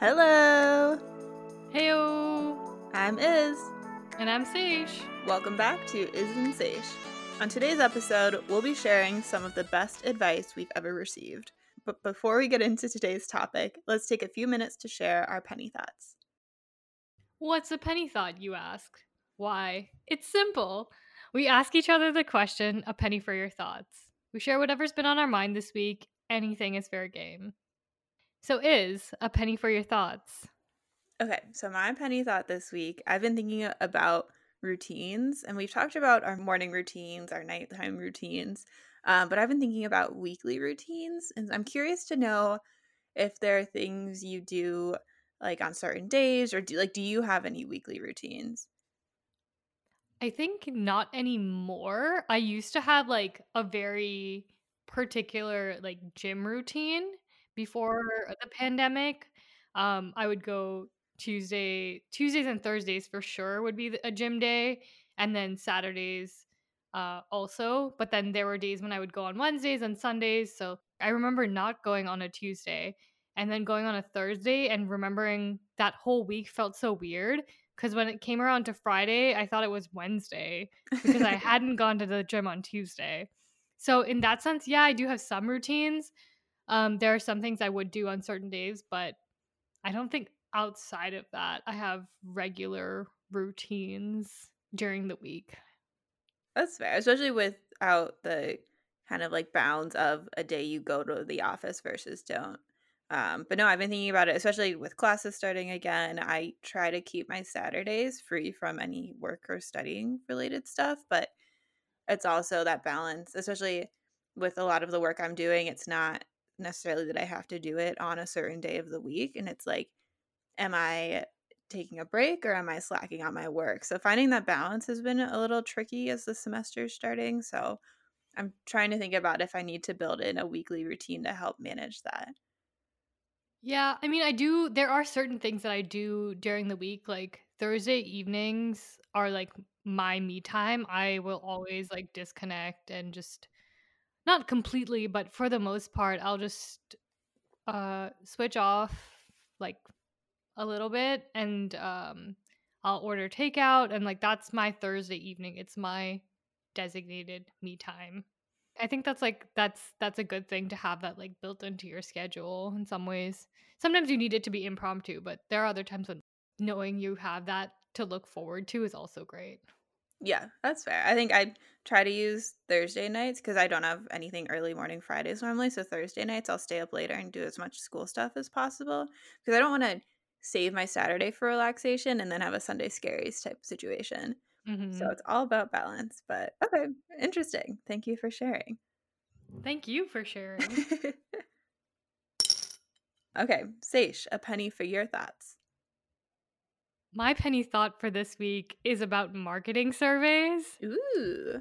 Hello, Heyo! I'm Iz. And I'm Sage. Welcome back to Iz and Sage. On today's episode, we'll be sharing some of the best advice we've ever received. But before we get into today's topic, let's take a few minutes to share our penny thoughts. What's a penny thought, you ask? Why? It's simple. We ask each other the question, a penny for your thoughts. We share whatever's been on our mind this week. Anything is fair game. So, is a penny for your thoughts? Okay, so my penny thought this week, I've been thinking about routines, and we've talked about our morning routines, our nighttime routines, um, but I've been thinking about weekly routines, and I'm curious to know if there are things you do like on certain days, or do like do you have any weekly routines? I think not anymore. I used to have like a very particular like gym routine before the pandemic. Um, I would go Tuesday, Tuesdays and Thursdays for sure would be a gym day, and then Saturdays uh, also. But then there were days when I would go on Wednesdays and Sundays. So I remember not going on a Tuesday and then going on a Thursday and remembering that whole week felt so weird because when it came around to Friday, I thought it was Wednesday because I hadn't gone to the gym on Tuesday. So in that sense, yeah, I do have some routines. Um, there are some things I would do on certain days, but I don't think outside of that I have regular routines during the week. That's fair, especially without the kind of like bounds of a day you go to the office versus don't. Um, but no, I've been thinking about it, especially with classes starting again. I try to keep my Saturdays free from any work or studying related stuff, but it's also that balance, especially with a lot of the work I'm doing. It's not necessarily that I have to do it on a certain day of the week. And it's like, am I taking a break or am I slacking on my work? So finding that balance has been a little tricky as the semester is starting. So I'm trying to think about if I need to build in a weekly routine to help manage that. Yeah, I mean, I do. There are certain things that I do during the week. Like Thursday evenings are like my me time. I will always like disconnect and just not completely, but for the most part, I'll just uh switch off like a little bit and um I'll order takeout and like that's my Thursday evening. It's my designated me time. I think that's like that's that's a good thing to have that like built into your schedule in some ways. Sometimes you need it to be impromptu, but there are other times when knowing you have that to look forward to is also great. Yeah, that's fair. I think I try to use Thursday nights because I don't have anything early morning Fridays normally. So Thursday nights I'll stay up later and do as much school stuff as possible because I don't want to save my Saturday for relaxation and then have a Sunday scaries type situation. Mm-hmm. So it's all about balance. But okay, interesting. Thank you for sharing. Thank you for sharing. okay, Sage, a penny for your thoughts. My penny thought for this week is about marketing surveys. Ooh.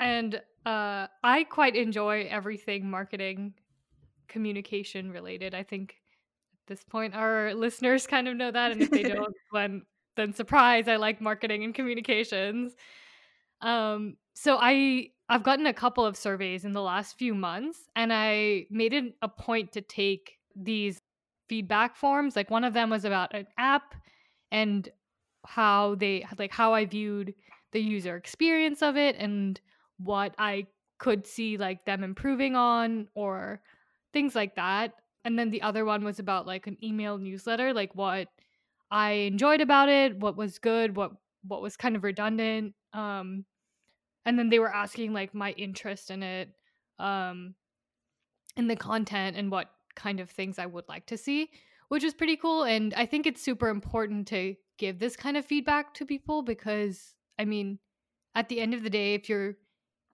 And uh, I quite enjoy everything marketing communication related. I think at this point our listeners kind of know that. And if they don't, then then surprise, I like marketing and communications. Um, so I I've gotten a couple of surveys in the last few months, and I made it a point to take these feedback forms. Like one of them was about an app and how they like how I viewed the user experience of it and what I could see like them improving on or things like that. And then the other one was about like an email newsletter, like what I enjoyed about it, what was good, what what was kind of redundant. Um and then they were asking like my interest in it, um in the content and what kind of things I would like to see, which is pretty cool. And I think it's super important to give this kind of feedback to people because I mean, at the end of the day, if you're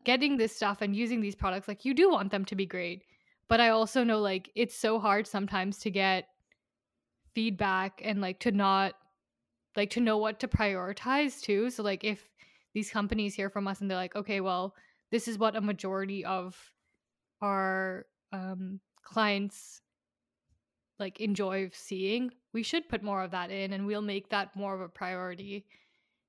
getting this stuff and using these products, like you do want them to be great. But I also know like it's so hard sometimes to get feedback and like to not like to know what to prioritize too. So like if these companies hear from us and they're like, okay, well, this is what a majority of our um, clients like enjoy seeing, we should put more of that in and we'll make that more of a priority.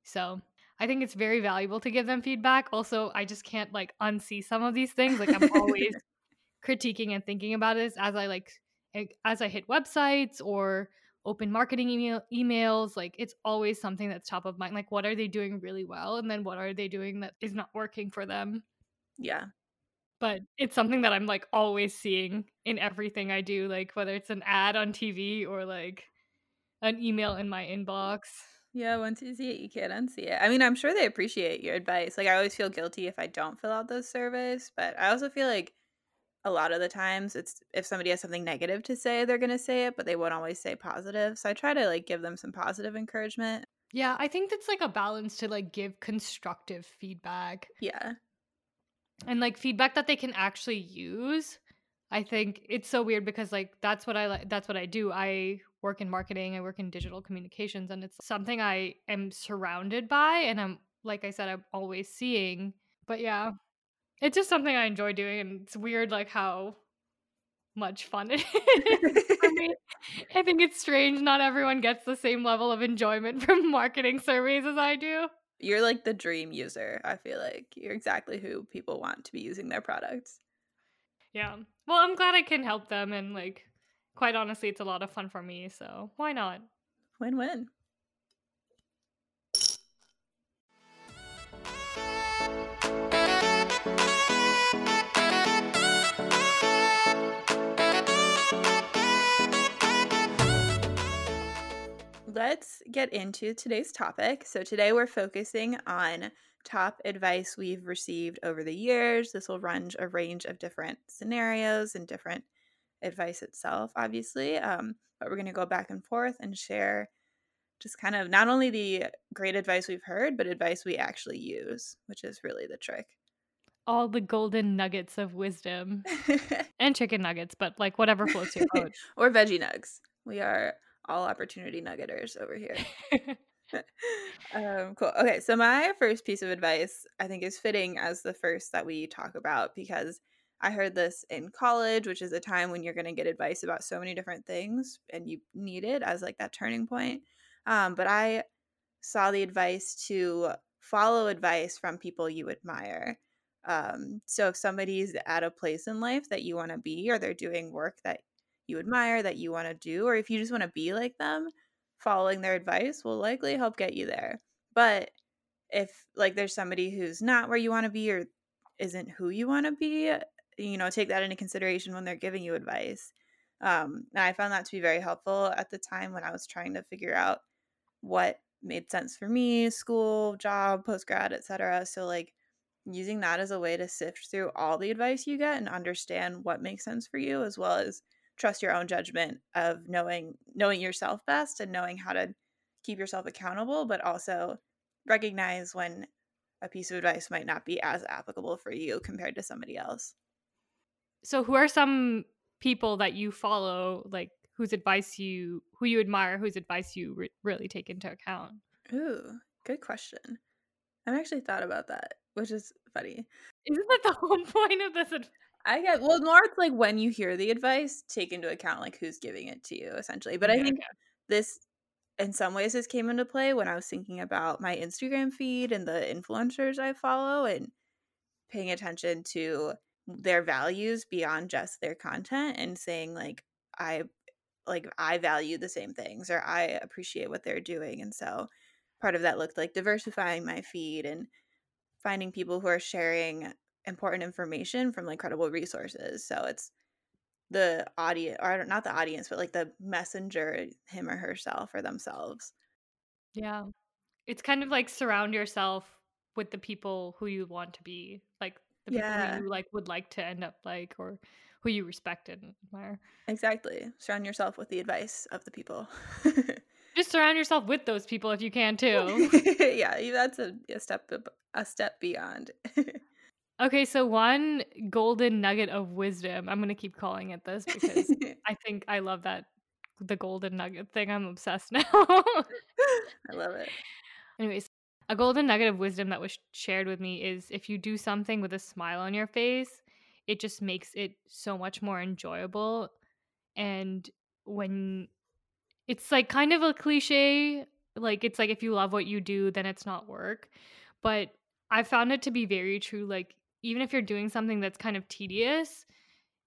So I think it's very valuable to give them feedback. Also, I just can't like unsee some of these things. Like I'm always critiquing and thinking about it as I like eh, as I hit websites or open marketing email emails like it's always something that's top of mind like what are they doing really well and then what are they doing that is not working for them yeah but it's something that i'm like always seeing in everything i do like whether it's an ad on tv or like an email in my inbox. Yeah once you see it you can't unsee it. I mean i'm sure they appreciate your advice like i always feel guilty if i don't fill out those surveys but i also feel like a lot of the times it's if somebody has something negative to say they're going to say it but they won't always say positive so i try to like give them some positive encouragement. Yeah i think that's like a balance to like give constructive feedback. Yeah and like feedback that they can actually use i think it's so weird because like that's what i that's what i do i work in marketing i work in digital communications and it's something i am surrounded by and i'm like i said i'm always seeing but yeah it's just something I enjoy doing, and it's weird, like how much fun it is for me. I think it's strange not everyone gets the same level of enjoyment from marketing surveys as I do. You're like the dream user, I feel like. You're exactly who people want to be using their products. Yeah. Well, I'm glad I can help them and like quite honestly it's a lot of fun for me, so why not? Win-win. Let's get into today's topic. So, today we're focusing on top advice we've received over the years. This will run a range of different scenarios and different advice itself, obviously. Um, but we're going to go back and forth and share just kind of not only the great advice we've heard, but advice we actually use, which is really the trick. All the golden nuggets of wisdom and chicken nuggets, but like whatever floats your boat. or veggie nugs. We are all opportunity nuggeters over here. um, cool. Okay, so my first piece of advice I think is fitting as the first that we talk about because I heard this in college, which is a time when you're going to get advice about so many different things and you need it as like that turning point. Um, but I saw the advice to follow advice from people you admire. Um, so if somebody's at a place in life that you want to be or they're doing work that you admire that you want to do, or if you just want to be like them, following their advice will likely help get you there. But if like there's somebody who's not where you want to be or isn't who you want to be, you know, take that into consideration when they're giving you advice. Um, and I found that to be very helpful at the time when I was trying to figure out what made sense for me, school, job, post grad, etc. So like using that as a way to sift through all the advice you get and understand what makes sense for you as well as trust your own judgment of knowing knowing yourself best and knowing how to keep yourself accountable but also recognize when a piece of advice might not be as applicable for you compared to somebody else. So who are some people that you follow like whose advice you who you admire whose advice you re- really take into account? Ooh good question. I've actually thought about that which is funny. Isn't that the whole point of this advice I get well more it's like when you hear the advice, take into account like who's giving it to you essentially. But I think okay. this in some ways this came into play when I was thinking about my Instagram feed and the influencers I follow and paying attention to their values beyond just their content and saying like I like I value the same things or I appreciate what they're doing and so part of that looked like diversifying my feed and finding people who are sharing important information from like credible resources. So it's the audience or not the audience, but like the messenger, him or herself or themselves. Yeah. It's kind of like surround yourself with the people who you want to be, like the people yeah. who you like would like to end up like or who you respect and admire. Exactly. Surround yourself with the advice of the people. Just surround yourself with those people if you can too. yeah, that's a, a step a step beyond. Okay, so one golden nugget of wisdom. I'm gonna keep calling it this because I think I love that the golden nugget thing. I'm obsessed now. I love it. Anyways, a golden nugget of wisdom that was shared with me is if you do something with a smile on your face, it just makes it so much more enjoyable. And when it's like kind of a cliche, like it's like if you love what you do, then it's not work. But I found it to be very true. Like even if you're doing something that's kind of tedious,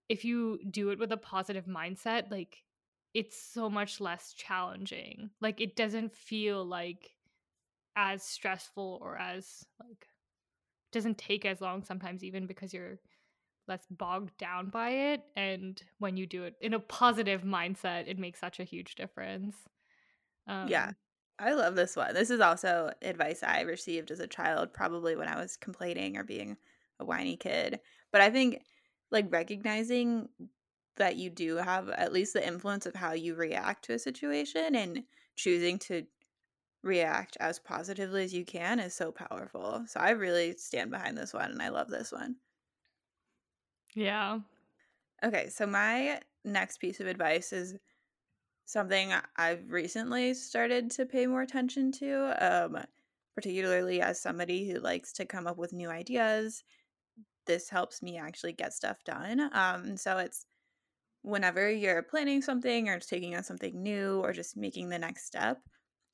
if you do it with a positive mindset, like it's so much less challenging. Like it doesn't feel like as stressful or as like doesn't take as long sometimes even because you're less bogged down by it and when you do it in a positive mindset it makes such a huge difference. Um, yeah i love this one. This is also advice i received as a child probably when i was complaining or being a whiny kid but i think like recognizing that you do have at least the influence of how you react to a situation and choosing to react as positively as you can is so powerful. So I really stand behind this one and I love this one. Yeah. Okay, so my next piece of advice is something I've recently started to pay more attention to, um, particularly as somebody who likes to come up with new ideas. This helps me actually get stuff done. Um, so it's whenever you're planning something or taking on something new or just making the next step,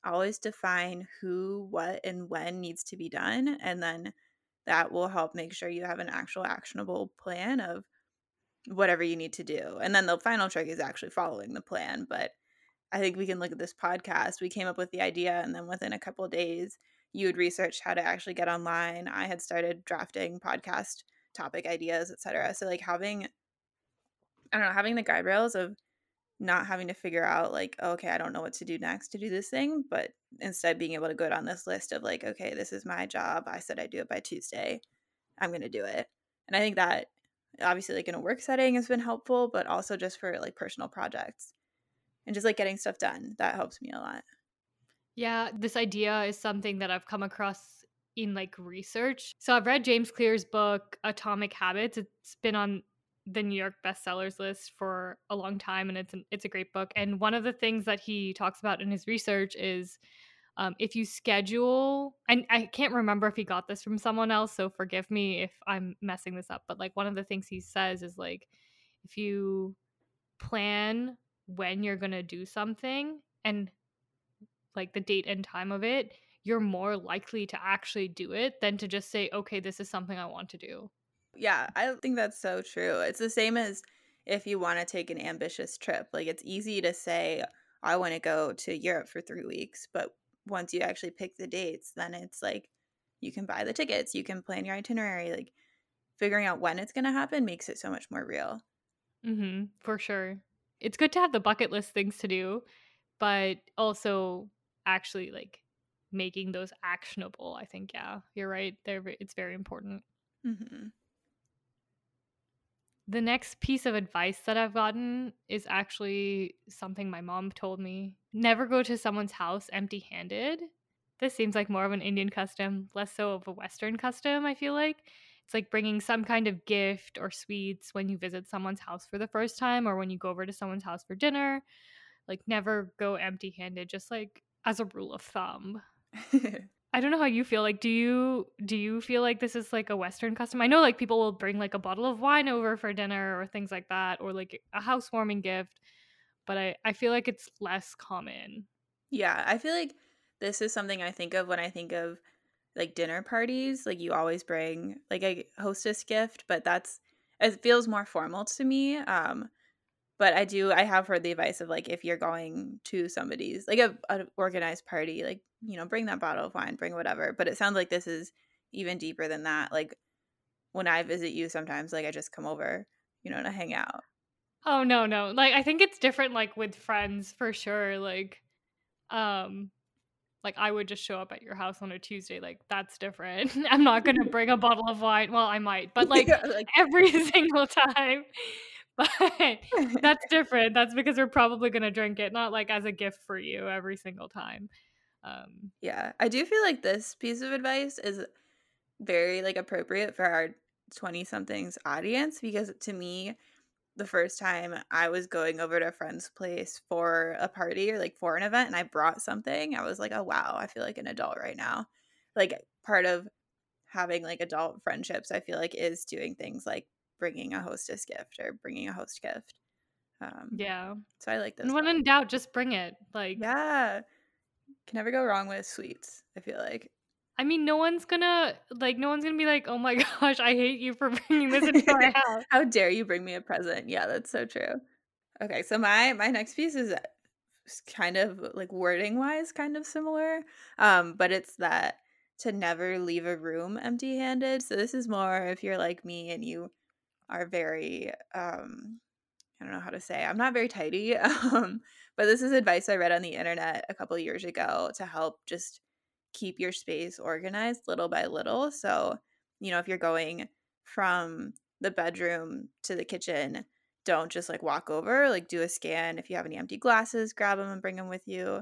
always define who, what, and when needs to be done. And then that will help make sure you have an actual actionable plan of whatever you need to do. And then the final trick is actually following the plan. But I think we can look at this podcast. We came up with the idea, and then within a couple days, you would research how to actually get online. I had started drafting podcast topic ideas, etc. So like having I don't know, having the guide rails of not having to figure out like oh, okay i don't know what to do next to do this thing but instead being able to go down this list of like okay this is my job i said i do it by tuesday i'm going to do it and i think that obviously like in a work setting has been helpful but also just for like personal projects and just like getting stuff done that helps me a lot yeah this idea is something that i've come across in like research so i've read james clear's book atomic habits it's been on the New York bestsellers list for a long time, and it's an, it's a great book. And one of the things that he talks about in his research is um, if you schedule, and I can't remember if he got this from someone else, so forgive me if I'm messing this up. But like one of the things he says is like if you plan when you're gonna do something and like the date and time of it, you're more likely to actually do it than to just say, okay, this is something I want to do. Yeah, I think that's so true. It's the same as if you want to take an ambitious trip. Like it's easy to say I want to go to Europe for 3 weeks, but once you actually pick the dates, then it's like you can buy the tickets, you can plan your itinerary, like figuring out when it's going to happen makes it so much more real. Mhm, for sure. It's good to have the bucket list things to do, but also actually like making those actionable. I think yeah, you're right. They're it's very important. Mhm. The next piece of advice that I've gotten is actually something my mom told me. Never go to someone's house empty handed. This seems like more of an Indian custom, less so of a Western custom, I feel like. It's like bringing some kind of gift or sweets when you visit someone's house for the first time or when you go over to someone's house for dinner. Like, never go empty handed, just like as a rule of thumb. I don't know how you feel. Like, do you do you feel like this is like a Western custom? I know like people will bring like a bottle of wine over for dinner or things like that, or like a housewarming gift, but I I feel like it's less common. Yeah, I feel like this is something I think of when I think of like dinner parties. Like you always bring like a hostess gift, but that's it feels more formal to me. Um, but I do I have heard the advice of like if you're going to somebody's like a, a, organized party, like you know, bring that bottle of wine, bring whatever. But it sounds like this is even deeper than that. Like when I visit you, sometimes like I just come over, you know, to hang out. Oh no, no. Like I think it's different like with friends for sure. Like um like I would just show up at your house on a Tuesday. Like that's different. I'm not gonna bring a bottle of wine. Well, I might, but like, yeah, like every single time. But that's different. That's because we're probably gonna drink it, not like as a gift for you every single time. Um, yeah, I do feel like this piece of advice is very like appropriate for our 20 somethings audience because to me the first time I was going over to a friend's place for a party or like for an event and I brought something, I was like, "Oh wow, I feel like an adult right now." Like part of having like adult friendships, I feel like is doing things like bringing a hostess gift or bringing a host gift. Um, yeah. So I like this. And when one. in doubt, just bring it. Like yeah, can never go wrong with sweets. I feel like. I mean, no one's gonna like. No one's gonna be like, "Oh my gosh, I hate you for bringing this into my house." How dare you bring me a present? Yeah, that's so true. Okay, so my my next piece is uh, kind of like wording wise kind of similar. Um, but it's that to never leave a room empty-handed. So this is more if you're like me and you are very um I don't know how to say. I'm not very tidy. Um, but this is advice I read on the internet a couple years ago to help just keep your space organized little by little. So, you know, if you're going from the bedroom to the kitchen, don't just like walk over, like do a scan. If you have any empty glasses, grab them and bring them with you.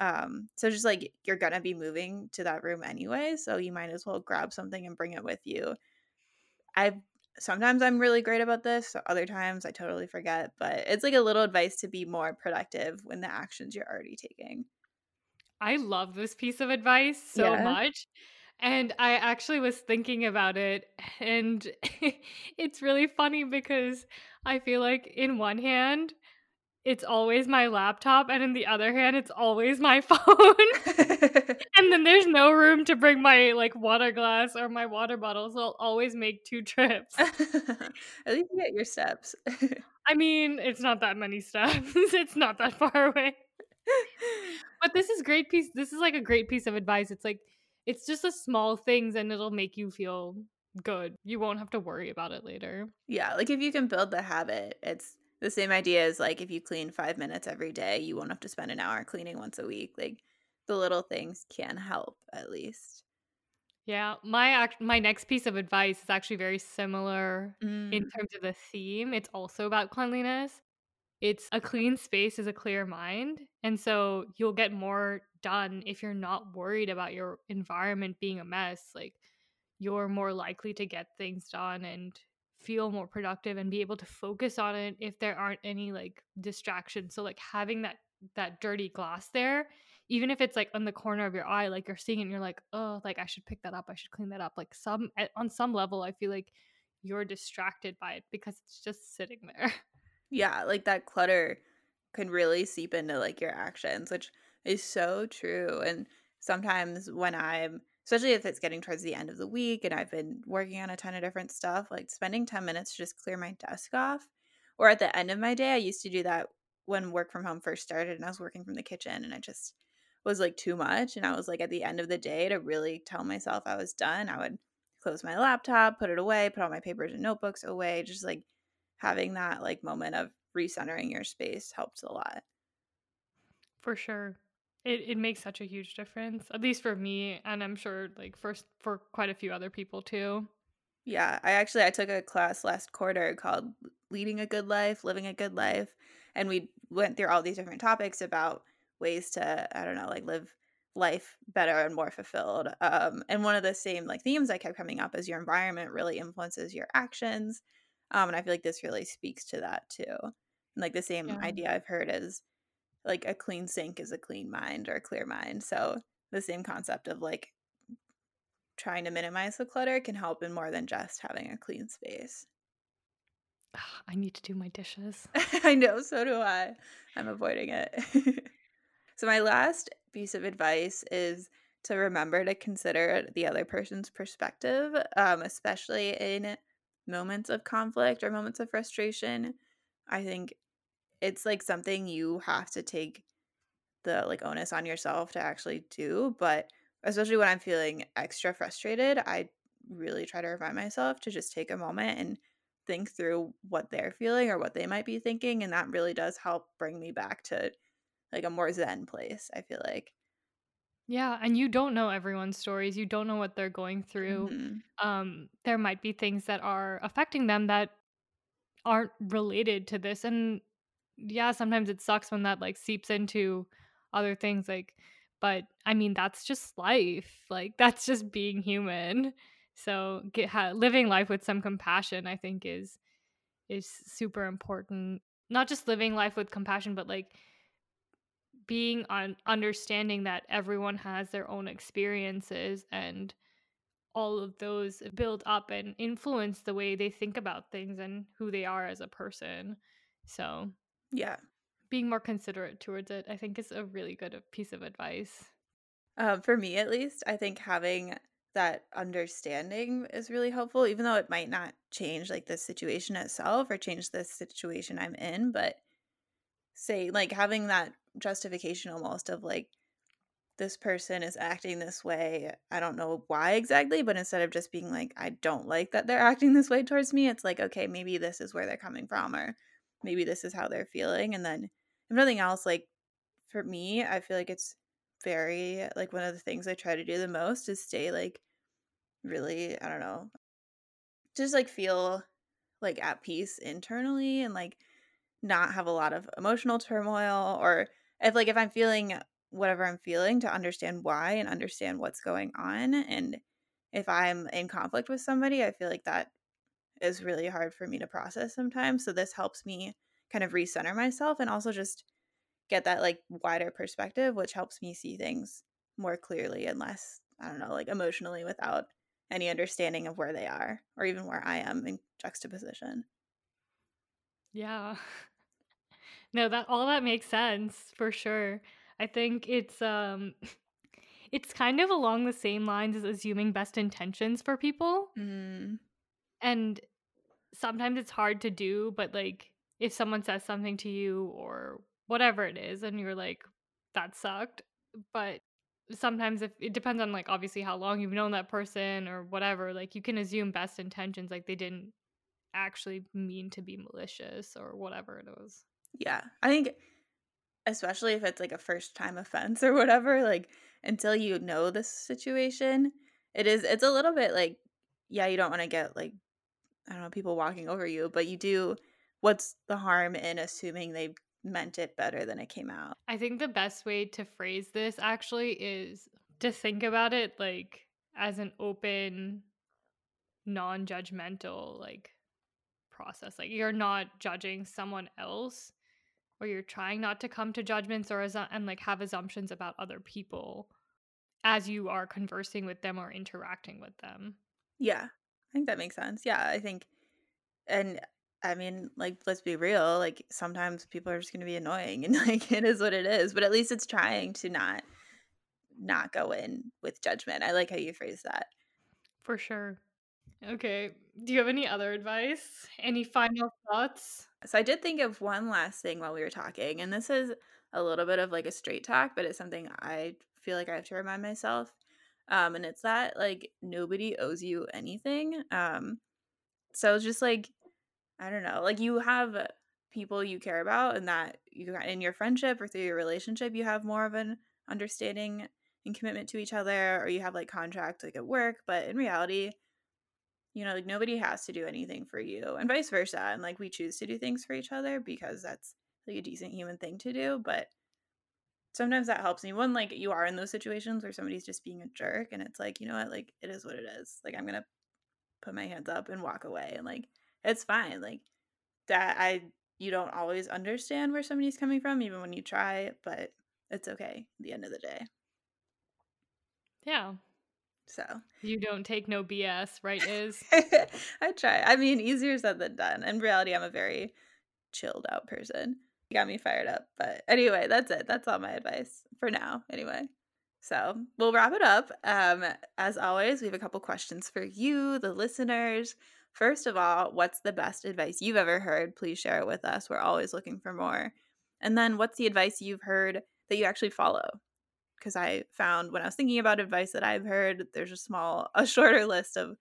Um, so just like you're gonna be moving to that room anyway, so you might as well grab something and bring it with you. I sometimes I'm really great about this, so other times I totally forget, but it's like a little advice to be more productive when the actions you're already taking. I love this piece of advice so Yeah. much. And I actually was thinking about it, and it's really funny because I feel like, in one hand, it's always my laptop, and in the other hand, it's always my phone. and then there's no room to bring my like water glass or my water bottle, so I'll always make two trips. At least you get your steps. I mean, it's not that many steps, it's not that far away. But this is great piece this is like a great piece of advice. It's like it's just the small things and it'll make you feel good. You won't have to worry about it later. Yeah, like if you can build the habit, it's the same idea is like if you clean 5 minutes every day, you won't have to spend an hour cleaning once a week. Like the little things can help at least. Yeah, my act my next piece of advice is actually very similar in Mm. terms of the theme. It's also about cleanliness. It's a clean space is a clear mind, and so you'll get more done if you're not worried about your environment being a mess. Like you're more likely to get things done and feel more productive and be able to focus on it if there aren't any like distractions. So like having that that dirty glass there, even if it's like on the corner of your eye, like you're seeing it and you're like, oh, like I should pick that up, I should clean that up. Like some eh, on some level, I feel like you're distracted by it because it's just sitting there. Yeah, like that clutter can really seep into like your actions, which is so true. And sometimes when I'm, especially if it's getting towards the end of the week and I've been working on a ton of different stuff, like spending 10 minutes to just clear my desk off. Or at the end of my day, I used to do that when work from home first started and I was working from the kitchen and I just was like too much. And I was like, at the end of the day, to really tell myself I was done, I would close my laptop, put it away, put all my papers and notebooks away, just like having that like moment of recentering your space helps a lot. For sure. It it makes such a huge difference, at least for me, and I'm sure like for for quite a few other people too. Yeah, I actually I took a class last quarter called Leading a Good Life, Living a Good Life, and we went through all these different topics about ways to I don't know, like live life better and more fulfilled. Um, and one of the same like themes that kept coming up is your environment really influences your actions. Um, and I feel like this really speaks to that too. And like the same Yeah. idea I've heard is like a clean sink is a clean mind or a clear mind. So the same concept of like trying to minimize the clutter can help in more than just having a clean space. I need to do my dishes. I know, so do I. I'm avoiding it. so my last piece of advice is to remember to consider the other person's perspective, um, especially in moments of conflict or moments of frustration. I think it's like something you have to take the like onus on yourself to actually do. But especially when I'm feeling extra frustrated, I really try to remind myself to just take a moment and think through what they're feeling or what they might be thinking. And that really does help bring me back to like a more zen place, I feel like. Yeah, and you don't know everyone's stories. You don't know what they're going through. hmm Um, there might be things that are affecting them that aren't related to this. And yeah, sometimes it sucks when that like seeps into other things like but I mean that's just life. Like that's just being human. So get ha- living life with some compassion I think is is super important. Not just living life with compassion but like being on understanding that everyone has their own experiences and all of those build up and influence the way they think about things and who they are as a person. So Yeah. being more considerate towards it, I think is a really good uh, piece of advice. Um, for me, at least, I think having that understanding is really helpful, even though it might not change like the situation itself or change the situation I'm in. But say like having that justification almost of like this person is acting this way. I don't know why exactly, but instead of just being like, I don't like that they're acting this way towards me, it's like, okay, maybe this is where they're coming from, or maybe this is how they're feeling. And then, if nothing else, like for me, I feel like it's very, like, one of the things I try to do the most is stay, like, really, I don't know, just like feel like at peace internally and like not have a lot of emotional turmoil or if like if I'm feeling whatever I'm feeling to understand why and understand what's going on and if I'm in conflict with somebody, I feel like that is really hard for me to process sometimes. So this helps me kind of recenter myself and also just get that like wider perspective, which helps me see things more clearly and less, I don't know, like emotionally without any understanding of where they are or even where I am in juxtaposition. Yeah. No, that all that makes sense for sure. I think it's um it's kind of along the same lines as assuming best intentions for people. Mm. And sometimes it's hard to do, but like if someone says something to you or whatever it is and you're like that sucked, but sometimes if it depends on like obviously how long you've known that person or whatever, like you can assume best intentions like they didn't actually mean to be malicious or whatever it was. Yeah. I think especially if it's like a first time offense or whatever, like until you know this situation, it is it's a little bit like yeah, you don't want to get like I don't know, people walking over you, but you do what's the harm in assuming they meant it better than it came out? I think the best way to phrase this actually is to think about it like as an open non-judgmental like process. Like you're not judging someone else or you're trying not to come to judgments or assu- and like have assumptions about other people as you are conversing with them or interacting with them. Yeah. I think that makes sense. Yeah, I think and I mean, like let's be real, like sometimes people are just going to be annoying and like it is what it is, but at least it's trying to not not go in with judgment. I like how you phrase that. For sure. Okay. Do you have any other advice? Any final thoughts? So I did think of one last thing while we were talking, and this is a little bit of like a straight talk, but it's something I feel like I have to remind myself. Um, and it's that like nobody owes you anything. Um, so it's just like I don't know, like you have people you care about, and that you got in your friendship or through your relationship, you have more of an understanding and commitment to each other, or you have like contract like at work, but in reality you know, like nobody has to do anything for you and vice versa. And like we choose to do things for each other because that's like a decent human thing to do. But sometimes that helps me. One, like you are in those situations where somebody's just being a jerk and it's like, you know what, like it is what it is. Like I'm gonna put my hands up and walk away and like it's fine. Like that I you don't always understand where somebody's coming from, even when you try, but it's okay at the end of the day. Yeah. So you don't take no BS, right? Is I try. I mean, easier said than done. In reality, I'm a very chilled out person. Got me fired up. But anyway, that's it. That's all my advice for now. Anyway. So we'll wrap it up. Um, as always, we have a couple questions for you, the listeners. First of all, what's the best advice you've ever heard? Please share it with us. We're always looking for more. And then, what's the advice you've heard that you actually follow? because I found when I was thinking about advice that I've heard, there's a small, a shorter list of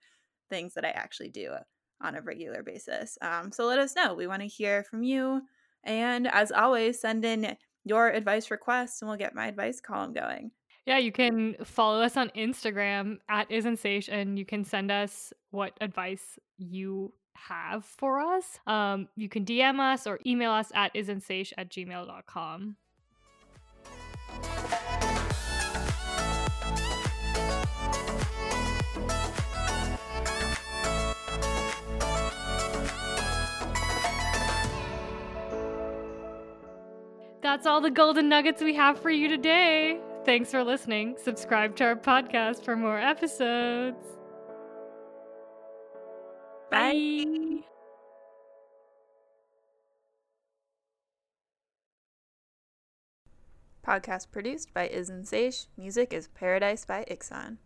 things that I actually do on a regular basis. Um, so let us know. We want to hear from you. And as always, send in your advice requests and we'll get my advice column going. Yeah, you can follow us on Instagram at isn't and you can send us what advice you have for us. Um, you can DM us or email us at isn't at gmail.com. That's all the golden nuggets we have for you today. Thanks for listening. Subscribe to our podcast for more episodes. Bye. Podcast produced by Isn't Music is Paradise by Ikson.